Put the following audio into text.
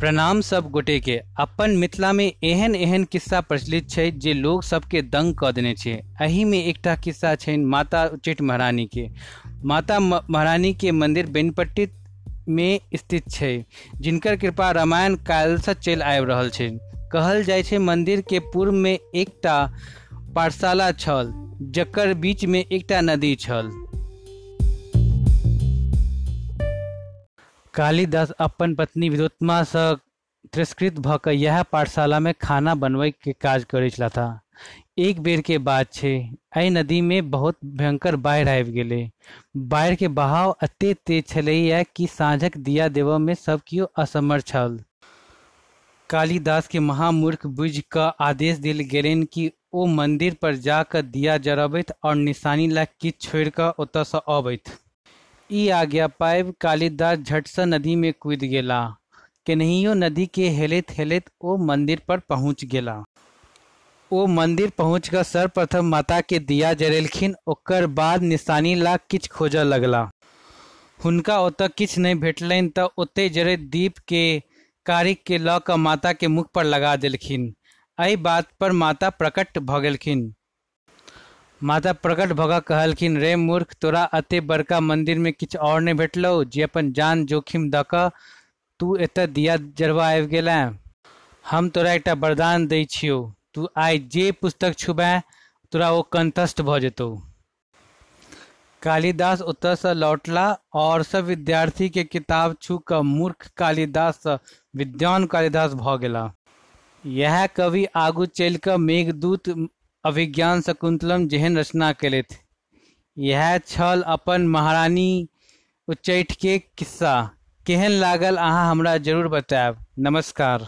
प्रणाम सब गोटे के। अपन मिथिला में एहन एहन किस्सा प्रचलित छै जे लोग सबके दंग कऽ देने छै। में एकटा किस्सा छै माता उच्चैठ महारानी के। माता महारानी के मंदिर बेनपट्टी में स्थित छै, जिनकर कृपा रामायण कालसँ चलि आबि रहल छै। कहल जाइ छै मंदिर के पूर्व में एकटा पाठशाला छल, जकर बीच में एकटा नदी छल। कालिदास अपन पत्नी विद्योत्मा सँ तिरस्कृत भऽ इएह पाठशाला में खाना बनबै के काज करै छलाह एक बेर के बात छै, एहि नदी में बहुत भयंकर बाढ़ि आबि बाढ़ि के बहाव एते तेज छलैया कि साँझक दिया देबऽ में सब केओ असमर्थ छल। कालिदास के महामूर्ख बुझि कऽ आदेश देल गेलनि कि ओ मंदिर पर जा कऽ दिया जरबैत और निशानी लए किछु छोड़ि कऽ ओतऽ सँ अबैत। ई आज्ञा पाबि कालिदास झट सँ नदी में कूदि गेला। केनाहियो नदी के हेलैत हेलैत ओ मंदिर पर पहुँच गेला। ओ मंदिर पहुँच कऽ सर्वप्रथम माता के दिया जरेलखिन ओकर बाद निशानी ला किछु खोजऽ लगला। हुनका ओतऽ किछु नहीं भेटलनि तऽ ओतै जरैत दीप के कारिक के लऽ कऽ माता के मुख पर लगा देलखिन। एहि बात पर माता प्रकट भऽ गेलखिन। माता प्रकट कऽ कहलखिन, रे मूर्ख, तोरा अते बड़का मंदिर में किछु और नहि भेटलौ, जे अपन जान जोखिम कऽ तू एतऽ दिया जरबा आबि गेले। हम तोरा एकटा वरदान दै तू आइ जे पुस्तक छुबै, तोरा ओ कंठस्थ भऽ जेतौ। कालिदास ओतऽ सँ लौटला, और सब विद्यार्थी के किताब छू कऽ मूर्ख कालिदास सँ विद्वान कालिदास भऽ गेला। इएह कवि आगू चलि कऽ मेघदूत अभिज्ञान शकुंतलम जेहन रचना कले यह छल अपन महारानी उच्चैठ के किस्सा। केहन लागल? अहाँ हमरा ज़रूर बतायब नमस्कार।